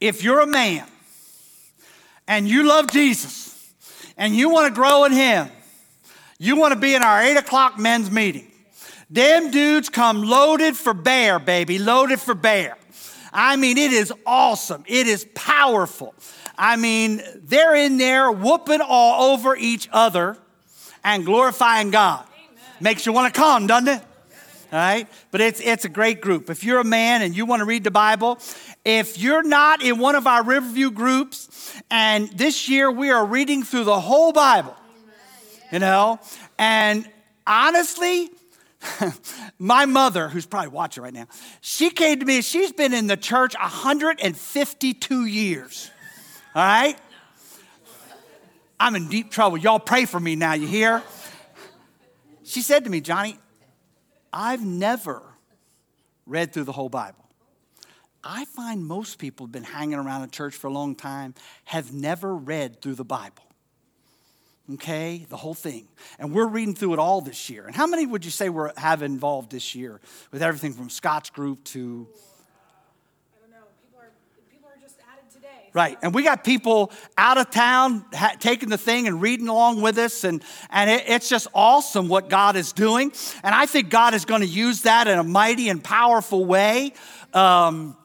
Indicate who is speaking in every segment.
Speaker 1: if you're a man and you love Jesus and you want to grow in Him, you want to be in our eight o'clock men's meeting. Them dudes come loaded for bear, baby, loaded for bear. I mean, it is awesome. It is powerful. I mean, they're in there whooping all over each other and glorifying God. Amen. Makes you want to come, doesn't it? All right? But it's, it's a great group. If you're a man and you want to read the Bible, if you're not in one of our Riverview groups, and this year we are reading through the whole Bible, you know, and honestly, my mother, who's probably watching right now, she came to me, she's been in the church 152 years. All right? I'm in deep trouble. Y'all pray for me now, you hear? She said to me, Johnny, I've never read through the whole Bible. I find most people have been hanging around a church for a long time have never read through the Bible. Okay, the whole thing. And we're reading through it all this year. And how many would you say we have involved this year with everything from Scott's group to I don't know. People are people are just added today. Right. And we got people out of town ha- taking the thing and reading along with us. And, and it, it's just awesome what God is doing. And I think God is going to use that in a mighty and powerful way. Um,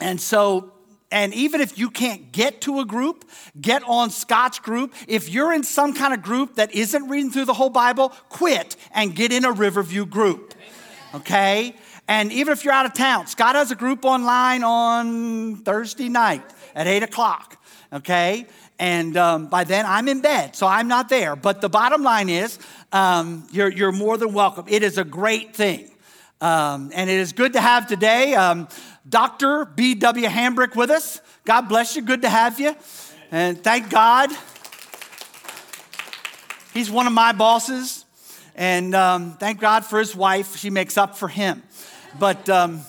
Speaker 1: and so, and even if you can't get to a group, get on Scott's group. If you're in some kind of group that isn't reading through the whole Bible, quit and get in a Riverview group. Okay? And even if you're out of town, Scott has a group online on Thursday night at 8 o'clock, okay? And um, by then I'm in bed, so I'm not there. But the bottom line is, um, you're, you're more than welcome. It is a great thing. Um, and it is good to have today um, Dr. B.W. Hambrick with us. God bless you. Good to have you. And thank God. He's one of my bosses. And um, thank God for his wife. She makes up for him. But um,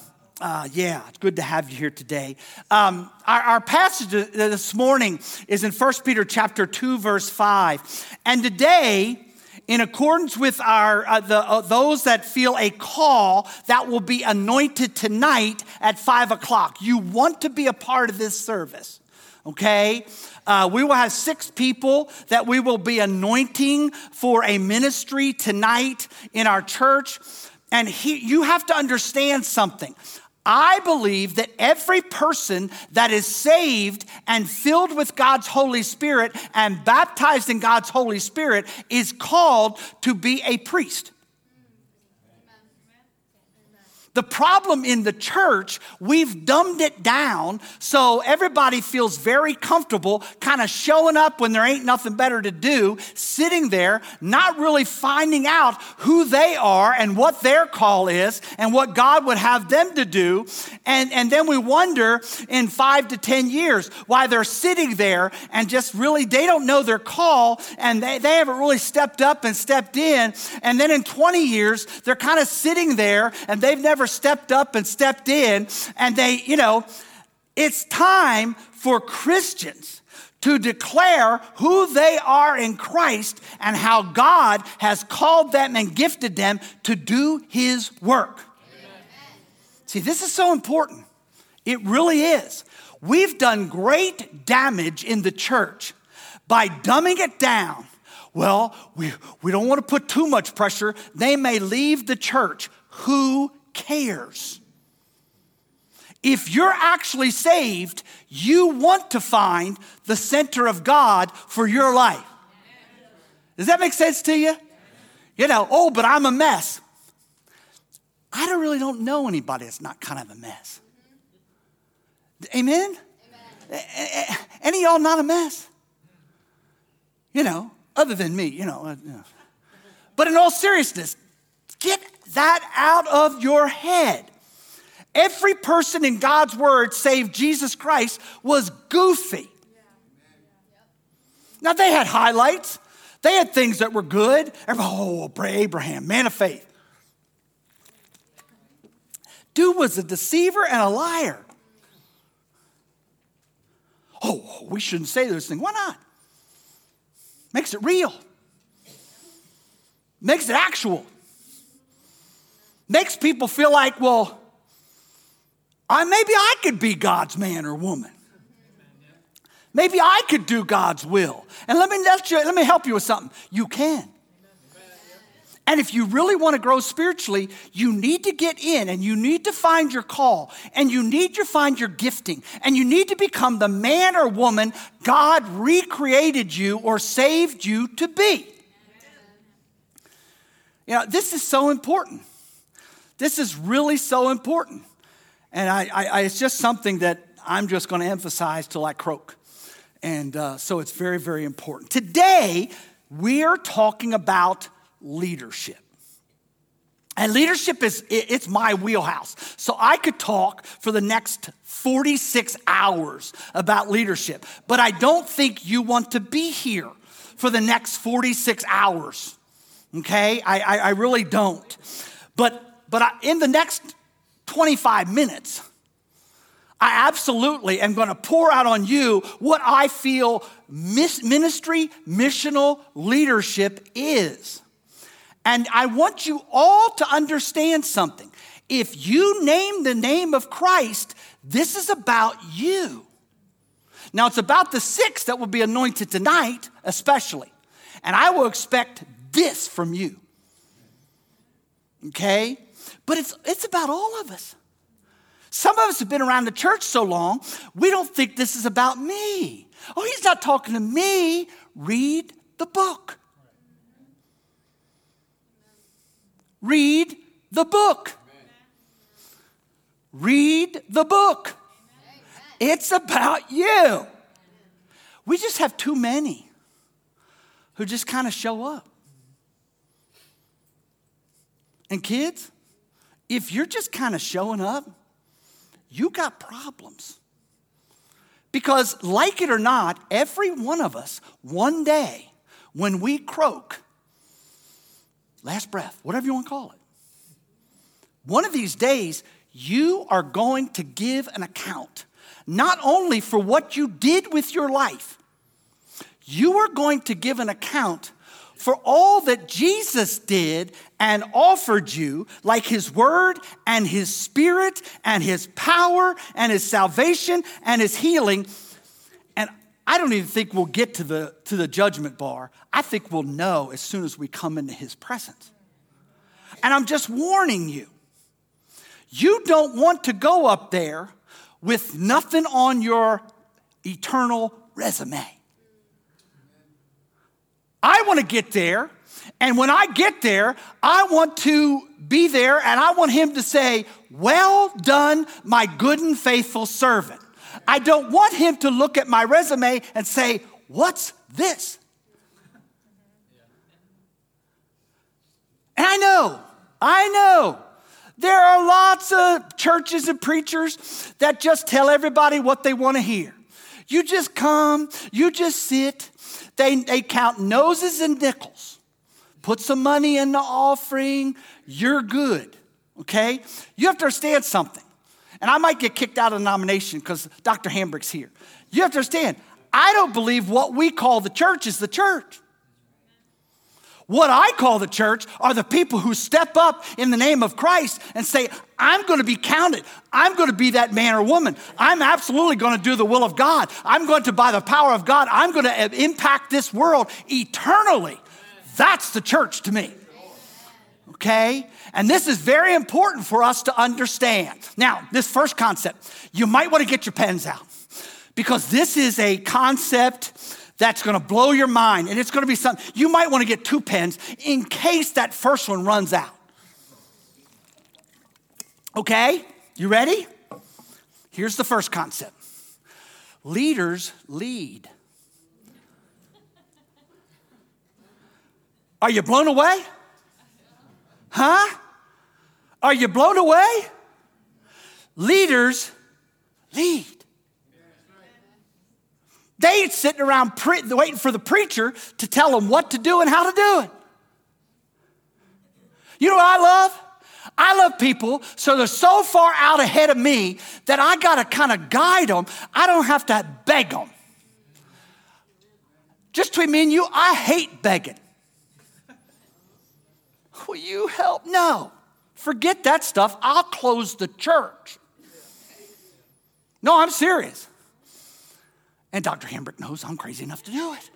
Speaker 1: uh, yeah, it's good to have you here today. Um, our, our, passage this morning is in 1 Peter chapter 2, verse 5. And today, in accordance with our uh, the, uh, those that feel a call that will be anointed tonight at 5 o'clock, you want to be a part of this service, okay? Uh, we will have six people that we will be anointing for a ministry tonight in our church. And he, you have to understand something. I believe that every person that is saved and filled with God's Holy Spirit and baptized in God's Holy Spirit is called to be a priest. The problem in the church, we've dumbed it down so everybody feels very comfortable kind of showing up when there ain't nothing better to do, sitting there, not really finding out who they are and what their call is and what God would have them to do. And, and then we wonder in five to 10 years why they're sitting there and just really, they don't know their call and they, they haven't really stepped up and stepped in. And then in 20 years, they're kind of sitting there and they've never stepped up and stepped in, and they, you know, it's time for Christians to declare who they are in Christ and how God has called them and gifted them to do His work. Amen. See, this is so important. It really is. We've done great damage in the church by dumbing it down. Well, we, we don't want to put too much pressure. They may leave the church. Who cares. If you're actually saved, you want to find the center of God for your life. Does that make sense to you? You know, oh, but I'm a mess. I don't really don't know anybody that's not kind of a mess. Amen? Amen. Any y'all not a mess? You know, other than me, you know. Uh, but in all seriousness, get that out of your head. Every person in God's word, save Jesus Christ, was goofy. Now, they had highlights, they had things that were good. Oh, Abraham, man of faith. Dude was a deceiver and a liar. Oh, we shouldn't say those things. Why not? Makes it real, makes it actual makes people feel like, well, I, maybe I could be God's man or woman. Maybe I could do God's will. And let me, let, you, let me help you with something. You can. And if you really want to grow spiritually, you need to get in and you need to find your call and you need to find your gifting and you need to become the man or woman God recreated you or saved you to be. You know, this is so important. This is really so important. And I, I, it's just something that I'm just going to emphasize till I croak. And uh, so it's very, very important. Today, we're talking about leadership. And leadership is, it's my wheelhouse. So I could talk for the next 46 hours about leadership, but I don't think you want to be here for the next 46 hours. Okay? I, I, I really don't. But, but I, in the next 25 minutes, I absolutely am going to pour out on you what I feel ministry, missional leadership is. And I want you all to understand something. If you name the name of Christ, this is about you. Now, it's about the six that will be anointed tonight, especially. And I will expect this from you. Okay? But it's, it's about all of us. Some of us have been around the church so long, we don't think this is about me. Oh, he's not talking to me. Read the book. Read the book. Read the book. It's about you. We just have too many who just kind of show up. And kids, if you're just kind of showing up, you got problems. Because, like it or not, every one of us, one day, when we croak, last breath, whatever you want to call it, one of these days, you are going to give an account, not only for what you did with your life, you are going to give an account for all that Jesus did and offered you, like his word and his spirit and his power and his salvation and his healing. And I don't even think we'll get to the, to the judgment bar. I think we'll know as soon as we come into his presence. And I'm just warning you you don't want to go up there with nothing on your eternal resume. I want to get there. And when I get there, I want to be there and I want him to say, Well done, my good and faithful servant. I don't want him to look at my resume and say, What's this? And I know, I know, there are lots of churches and preachers that just tell everybody what they want to hear. You just come, you just sit, they, they count noses and nickels. Put some money in the offering, you're good. Okay? You have to understand something. And I might get kicked out of the nomination because Dr. Hambrick's here. You have to understand, I don't believe what we call the church is the church. What I call the church are the people who step up in the name of Christ and say, I'm going to be counted. I'm going to be that man or woman. I'm absolutely going to do the will of God. I'm going to, by the power of God, I'm going to uh, impact this world eternally. That's the church to me. Okay? And this is very important for us to understand. Now, this first concept, you might want to get your pens out because this is a concept that's going to blow your mind. And it's going to be something, you might want to get two pens in case that first one runs out. Okay, you ready? Here's the first concept leaders lead. Are you blown away? Huh? Are you blown away? Leaders lead. They ain't sitting around pre- waiting for the preacher to tell them what to do and how to do it. You know what I love? I love people so they're so far out ahead of me that I got to kind of guide them. I don't have to beg them. Just between me and you, I hate begging. Will you help? No. Forget that stuff. I'll close the church. No, I'm serious. And Dr. Hambrick knows I'm crazy enough to do it.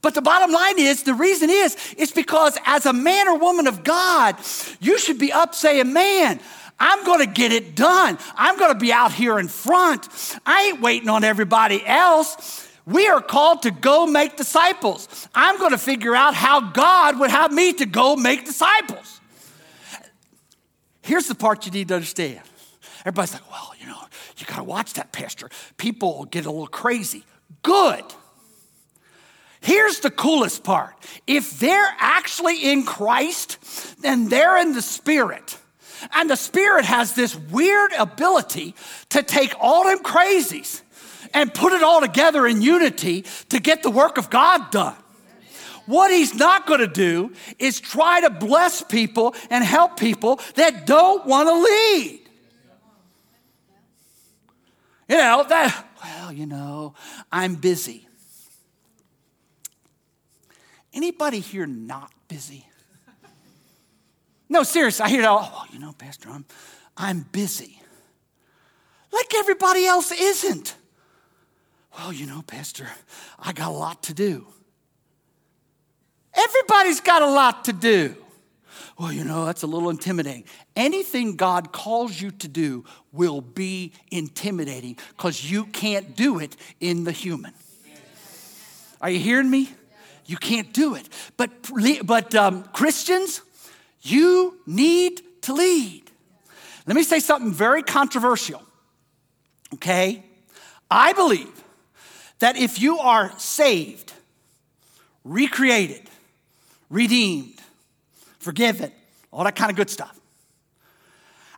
Speaker 1: But the bottom line is the reason is, it's because as a man or woman of God, you should be up saying, Man, I'm gonna get it done. I'm gonna be out here in front. I ain't waiting on everybody else. We are called to go make disciples. I'm gonna figure out how God would have me to go make disciples. Here's the part you need to understand. Everybody's like, well, you know, you gotta watch that, Pastor. People get a little crazy. Good. Here's the coolest part if they're actually in Christ, then they're in the Spirit. And the Spirit has this weird ability to take all them crazies and put it all together in unity to get the work of God done. What he's not going to do is try to bless people and help people that don't want to lead. You know, that, well, you know, I'm busy. Anybody here not busy? No, seriously, I hear, oh, you know, Pastor, I'm, I'm busy. Like everybody else isn't. Well, you know, Pastor, I got a lot to do. Everybody's got a lot to do. Well, you know, that's a little intimidating. Anything God calls you to do will be intimidating because you can't do it in the human. Are you hearing me? You can't do it. But, but um, Christians, you need to lead. Let me say something very controversial. Okay? I believe that if you are saved, recreated, redeemed, forgiven, all that kind of good stuff,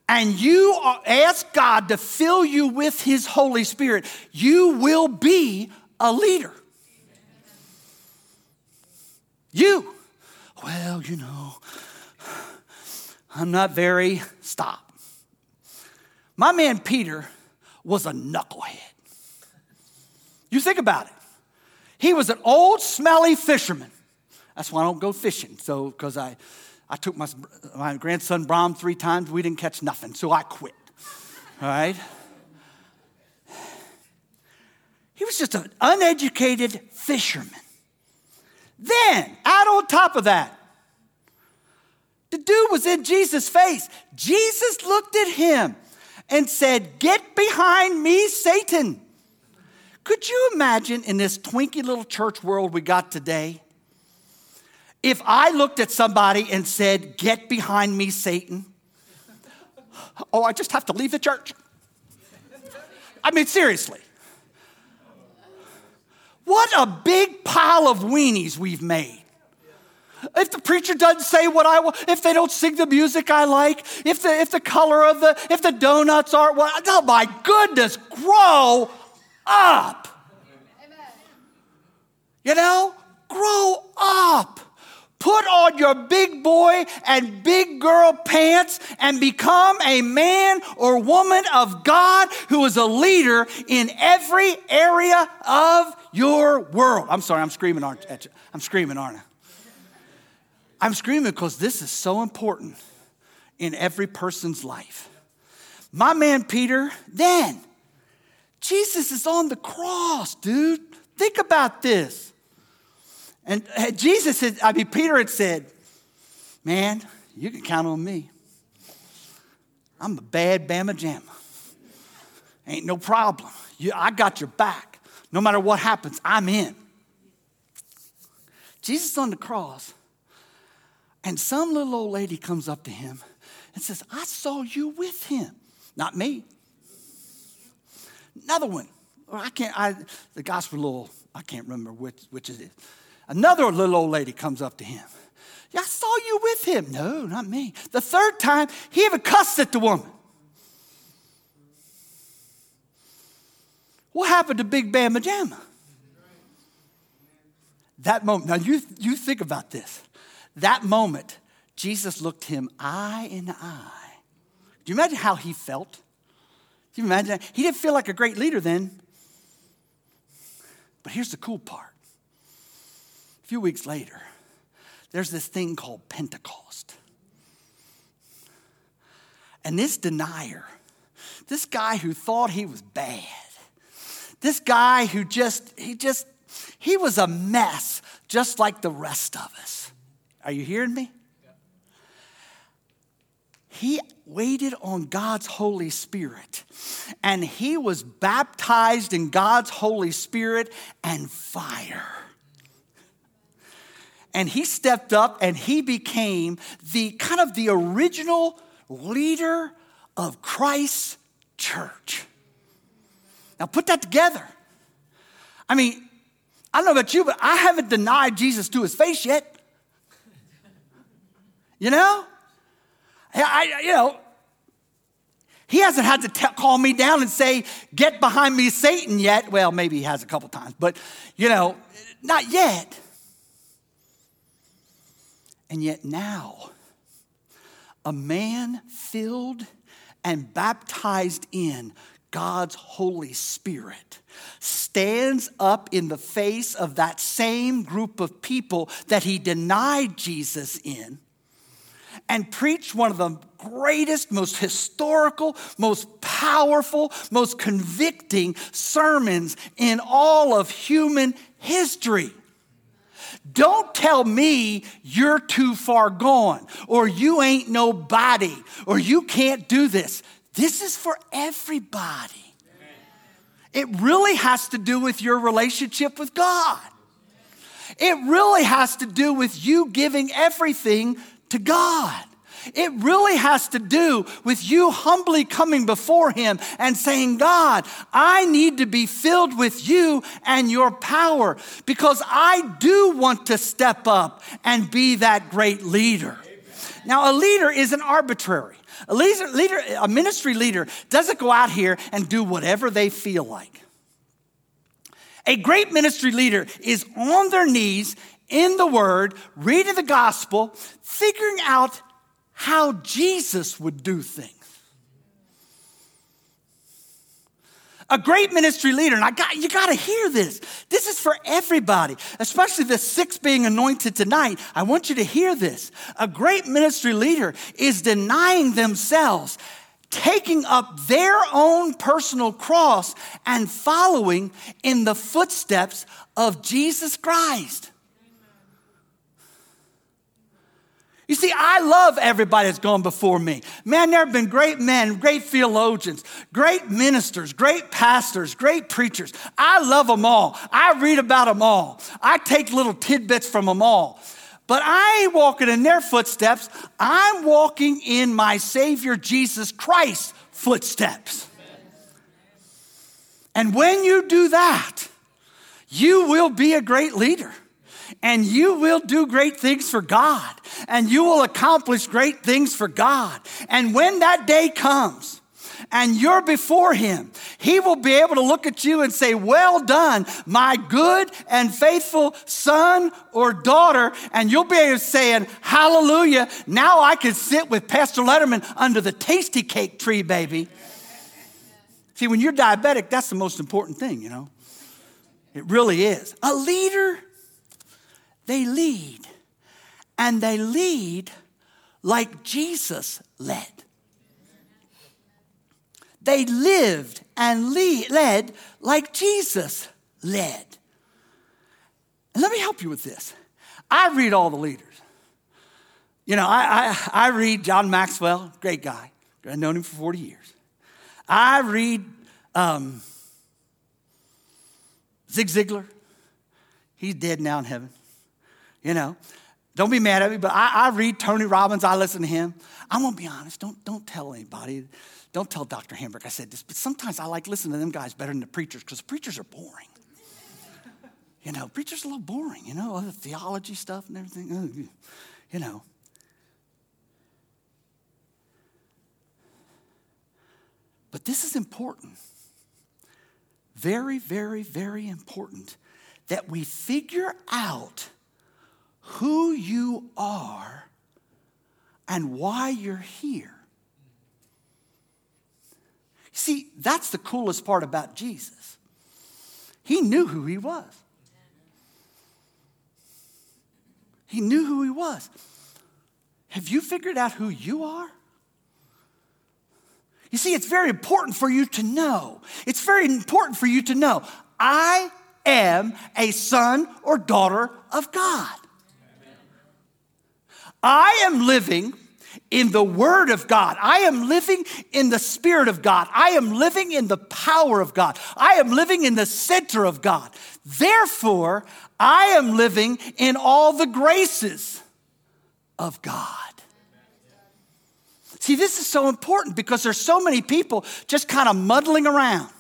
Speaker 1: and you ask God to fill you with His Holy Spirit, you will be a leader. You. Well, you know, I'm not very. Stop. My man Peter was a knucklehead. You think about it. He was an old, smelly fisherman. That's why I don't go fishing. So, because I, I took my, my grandson Brom three times, we didn't catch nothing. So I quit. All right? He was just an uneducated fisherman. Then, out on top of that, the dude was in Jesus' face. Jesus looked at him and said, Get behind me, Satan. Could you imagine in this twinky little church world we got today? If I looked at somebody and said, Get behind me, Satan. Oh, I just have to leave the church. I mean, seriously. What a big pile of weenies we've made. If the preacher doesn't say what I want, if they don't sing the music I like, if the, if the color of the, if the donuts aren't what, oh my goodness, grow up. Amen. You know, grow up. Put on your big boy and big girl pants and become a man or woman of God who is a leader in every area of your world. I'm sorry, I'm screaming, aren't you? I'm screaming, aren't I? I'm screaming because this is so important in every person's life. My man Peter, then, Jesus is on the cross, dude. Think about this. And Jesus said, I mean, Peter had said, Man, you can count on me. I'm a bad Bama Jamma. Ain't no problem. You, I got your back. No matter what happens, I'm in. Jesus on the cross, and some little old lady comes up to him and says, I saw you with him. Not me. Another one. I can't, I, the gospel little, I can't remember which, which is it. Another little old lady comes up to him. Yeah, I saw you with him. No, not me. The third time, he even cussed at the woman. What happened to Big Bam Majama? That moment, now you, you think about this. That moment, Jesus looked him eye in eye. Do you imagine how he felt? Do you imagine that? He didn't feel like a great leader then. But here's the cool part A few weeks later, there's this thing called Pentecost. And this denier, this guy who thought he was bad, this guy who just, he just, he was a mess, just like the rest of us. Are you hearing me? He waited on God's Holy Spirit and he was baptized in God's Holy Spirit and fire. And he stepped up and he became the kind of the original leader of Christ's church. Now put that together. I mean, I don't know about you, but I haven't denied Jesus to his face yet. You know? I, you know, he hasn't had to t- call me down and say, Get behind me, Satan, yet. Well, maybe he has a couple times, but, you know, not yet. And yet now, a man filled and baptized in God's Holy Spirit stands up in the face of that same group of people that he denied Jesus in and preached one of the greatest, most historical, most powerful, most convicting sermons in all of human history. Don't tell me you're too far gone or you ain't nobody or you can't do this. This is for everybody. It really has to do with your relationship with God. It really has to do with you giving everything to God. It really has to do with you humbly coming before Him and saying, God, I need to be filled with you and your power because I do want to step up and be that great leader. Now, a leader isn't arbitrary. A leader, leader, a ministry leader doesn't go out here and do whatever they feel like. A great ministry leader is on their knees in the Word, reading the gospel, figuring out how Jesus would do things. A great ministry leader, and I got you got to hear this. This is for everybody, especially the six being anointed tonight. I want you to hear this. A great ministry leader is denying themselves, taking up their own personal cross and following in the footsteps of Jesus Christ. You see, I love everybody that's gone before me. Man, there have been great men, great theologians, great ministers, great pastors, great preachers. I love them all. I read about them all. I take little tidbits from them all. But I ain't walking in their footsteps. I'm walking in my Savior Jesus Christ's footsteps. And when you do that, you will be a great leader and you will do great things for God and you will accomplish great things for God. And when that day comes, and you're before him, he will be able to look at you and say, Well done, my good and faithful son or daughter. And you'll be able to say, Hallelujah. Now I can sit with Pastor Letterman under the tasty cake tree, baby. See, when you're diabetic, that's the most important thing, you know. It really is. A leader they lead. And they lead like Jesus led. They lived and lead, led like Jesus led. And let me help you with this. I read all the leaders. You know, I, I, I read John Maxwell, great guy. I've known him for 40 years. I read um, Zig Ziglar. He's dead now in heaven you know. Don't be mad at me, but I, I read Tony Robbins, I listen to him. I'm gonna be honest, don't, don't tell anybody. Don't tell Dr. Hambrick I said this, but sometimes I like listening to them guys better than the preachers because preachers are boring. you know, preachers are a little boring, you know, all the theology stuff and everything, you know. But this is important. Very, very, very important that we figure out who you are and why you're here. See, that's the coolest part about Jesus. He knew who he was. He knew who he was. Have you figured out who you are? You see, it's very important for you to know. It's very important for you to know. I am a son or daughter of God. I am living in the Word of God. I am living in the Spirit of God. I am living in the power of God. I am living in the center of God. Therefore, I am living in all the graces of God. See, this is so important because there's so many people just kind of muddling around.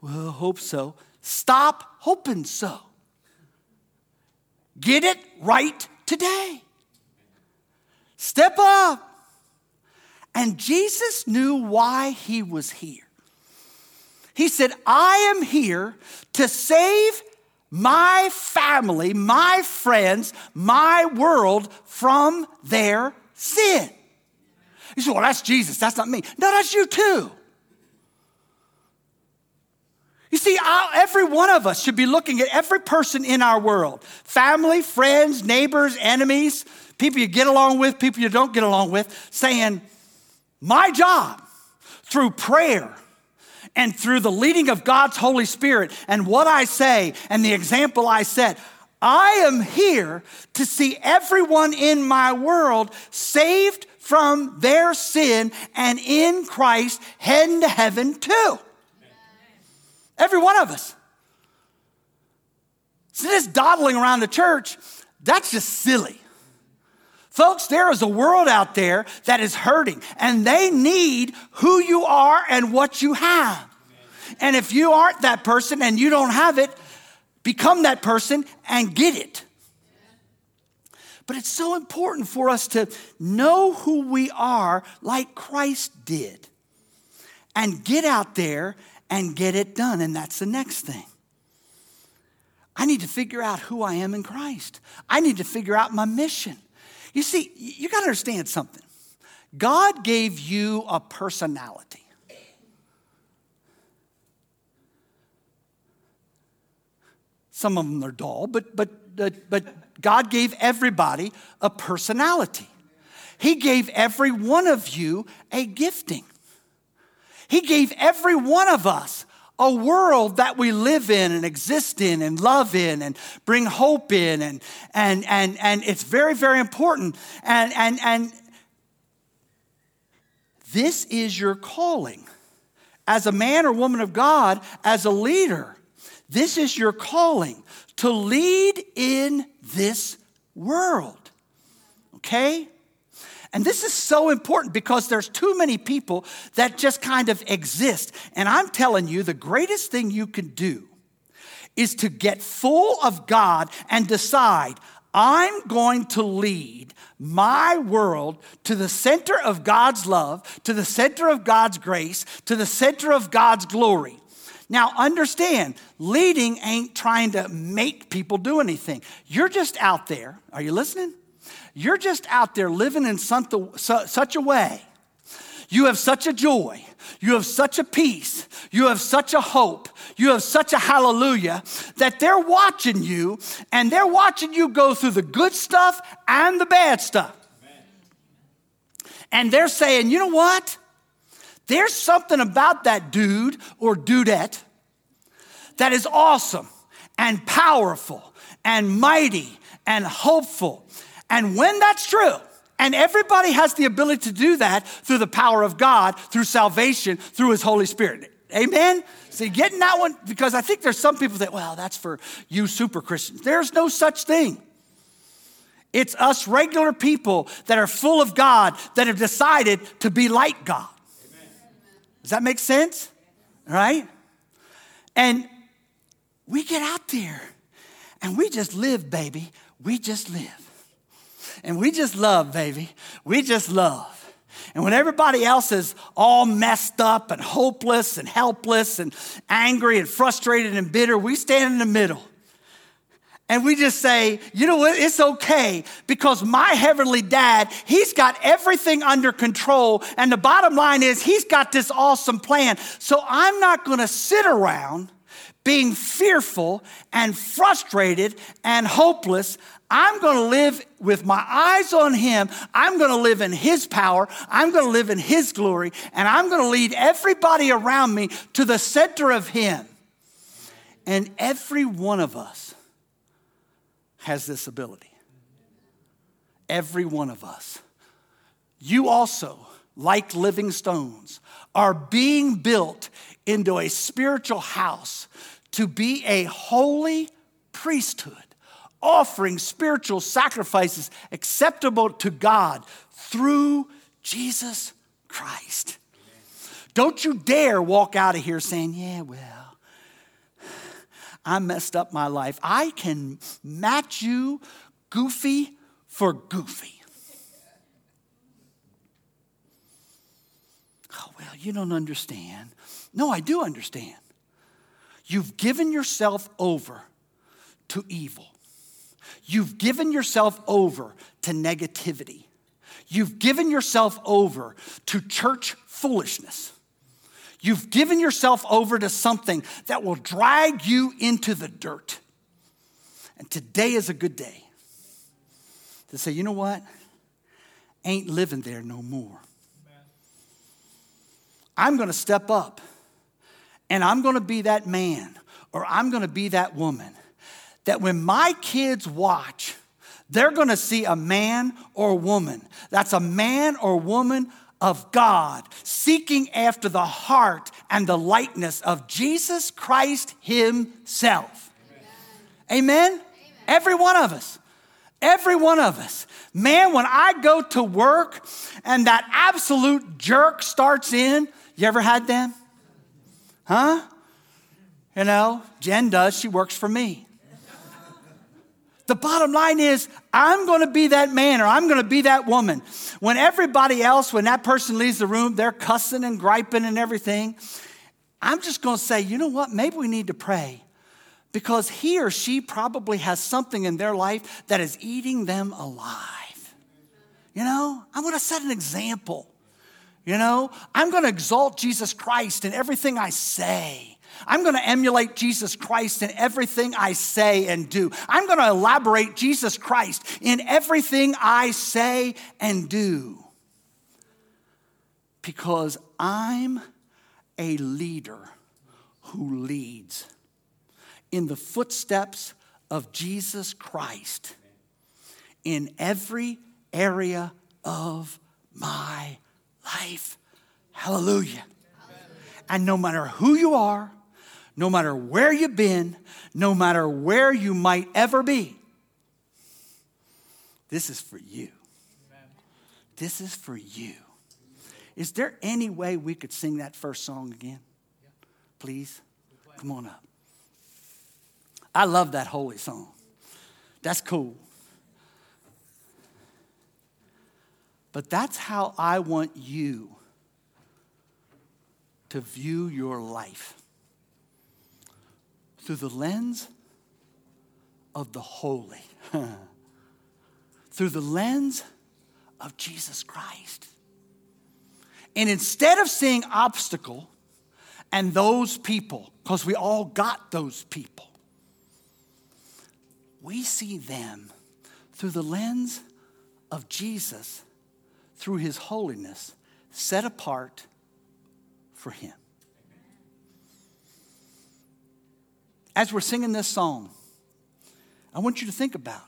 Speaker 1: Well, hope so. Stop hoping so. Get it right today. Step up. And Jesus knew why he was here. He said, I am here to save my family, my friends, my world from their sin. You say, well, that's Jesus, that's not me. No, that's you too. You see, every one of us should be looking at every person in our world family, friends, neighbors, enemies, people you get along with, people you don't get along with, saying, My job through prayer and through the leading of God's Holy Spirit and what I say and the example I set, I am here to see everyone in my world saved from their sin and in Christ heading to heaven too. Every one of us. So this dawdling around the church, that's just silly. Folks, there is a world out there that is hurting, and they need who you are and what you have. And if you aren't that person and you don't have it, become that person and get it. But it's so important for us to know who we are like Christ did and get out there and get it done. And that's the next thing. I need to figure out who I am in Christ. I need to figure out my mission. You see, you got to understand something. God gave you a personality. Some of them are dull, but, but, but God gave everybody a personality. He gave every one of you a gifting. He gave every one of us a world that we live in and exist in and love in and bring hope in and and and and it's very very important. And and and this is your calling. As a man or woman of God as a leader this is your calling to lead in this world. Okay and this is so important because there's too many people that just kind of exist. And I'm telling you, the greatest thing you can do is to get full of God and decide, I'm going to lead my world to the center of God's love, to the center of God's grace, to the center of God's glory. Now, understand, leading ain't trying to make people do anything. You're just out there. Are you listening? You're just out there living in such a way. You have such a joy. You have such a peace. You have such a hope. You have such a hallelujah that they're watching you and they're watching you go through the good stuff and the bad stuff. Amen. And they're saying, you know what? There's something about that dude or dudette that is awesome and powerful and mighty and hopeful and when that's true, and everybody has the ability to do that through the power of God, through salvation, through His Holy Spirit. Amen? See, getting that one, because I think there's some people that, well, that's for you super Christians. There's no such thing. It's us regular people that are full of God that have decided to be like God. Amen. Does that make sense? Right? And we get out there and we just live, baby. We just live. And we just love, baby. We just love. And when everybody else is all messed up and hopeless and helpless and angry and frustrated and bitter, we stand in the middle. And we just say, you know what? It's okay because my heavenly dad, he's got everything under control. And the bottom line is, he's got this awesome plan. So I'm not going to sit around being fearful and frustrated and hopeless, I'm going to live with my eyes on Him. I'm going to live in His power. I'm going to live in His glory. And I'm going to lead everybody around me to the center of Him. And every one of us has this ability. Every one of us. You also, like living stones, are being built into a spiritual house to be a holy priesthood offering spiritual sacrifices acceptable to God through Jesus Christ. Don't you dare walk out of here saying, Yeah, well, I messed up my life. I can match you goofy for goofy. Oh, well, you don't understand. No, I do understand. You've given yourself over to evil. You've given yourself over to negativity. You've given yourself over to church foolishness. You've given yourself over to something that will drag you into the dirt. And today is a good day to say, you know what? Ain't living there no more. I'm going to step up and I'm going to be that man or I'm going to be that woman that when my kids watch, they're to see a man or woman that's a man or woman of God, seeking after the heart and the likeness of Jesus Christ Himself. Amen? Amen? Every one of us. Every one of us. Man, when I go to work and that absolute jerk starts in, you ever had them? Huh? You know, Jen does, she works for me. The bottom line is, I'm going to be that man or I'm going to be that woman. When everybody else, when that person leaves the room, they're cussing and griping and everything. I'm just going to say, you know what? Maybe we need to pray because he or she probably has something in their life that is eating them alive. You know, I'm going to set an example. You know, I'm going to exalt Jesus Christ in everything I say. I'm going to emulate Jesus Christ in everything I say and do. I'm going to elaborate Jesus Christ in everything I say and do. Because I'm a leader who leads in the footsteps of Jesus Christ in every area of my life. Hallelujah. And no matter who you are, no matter where you've been, no matter where you might ever be. This is for you. This is for you. Is there any way we could sing that first song again? Please? Come on up. I love that holy song. That's cool. But that's how I want you to view your life through the lens of the holy, through the lens of Jesus Christ. And instead of seeing obstacle and those people, because we all got those people, we see them through the lens of Jesus, through his holiness, set apart for him. As we're singing this song, I want you to think about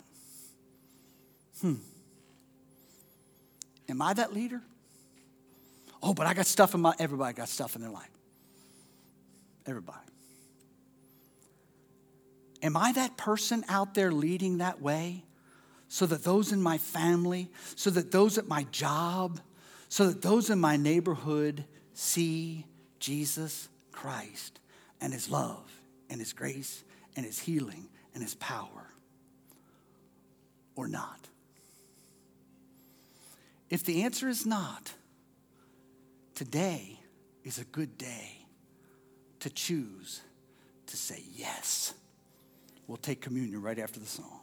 Speaker 1: hmm, am I that leader? Oh, but I got stuff in my, everybody got stuff in their life. Everybody. Am I that person out there leading that way so that those in my family, so that those at my job, so that those in my neighborhood see Jesus Christ and his love and His grace and His healing and His power or not? If the answer is not, today is a good day to choose to say yes. We'll take communion right after the song.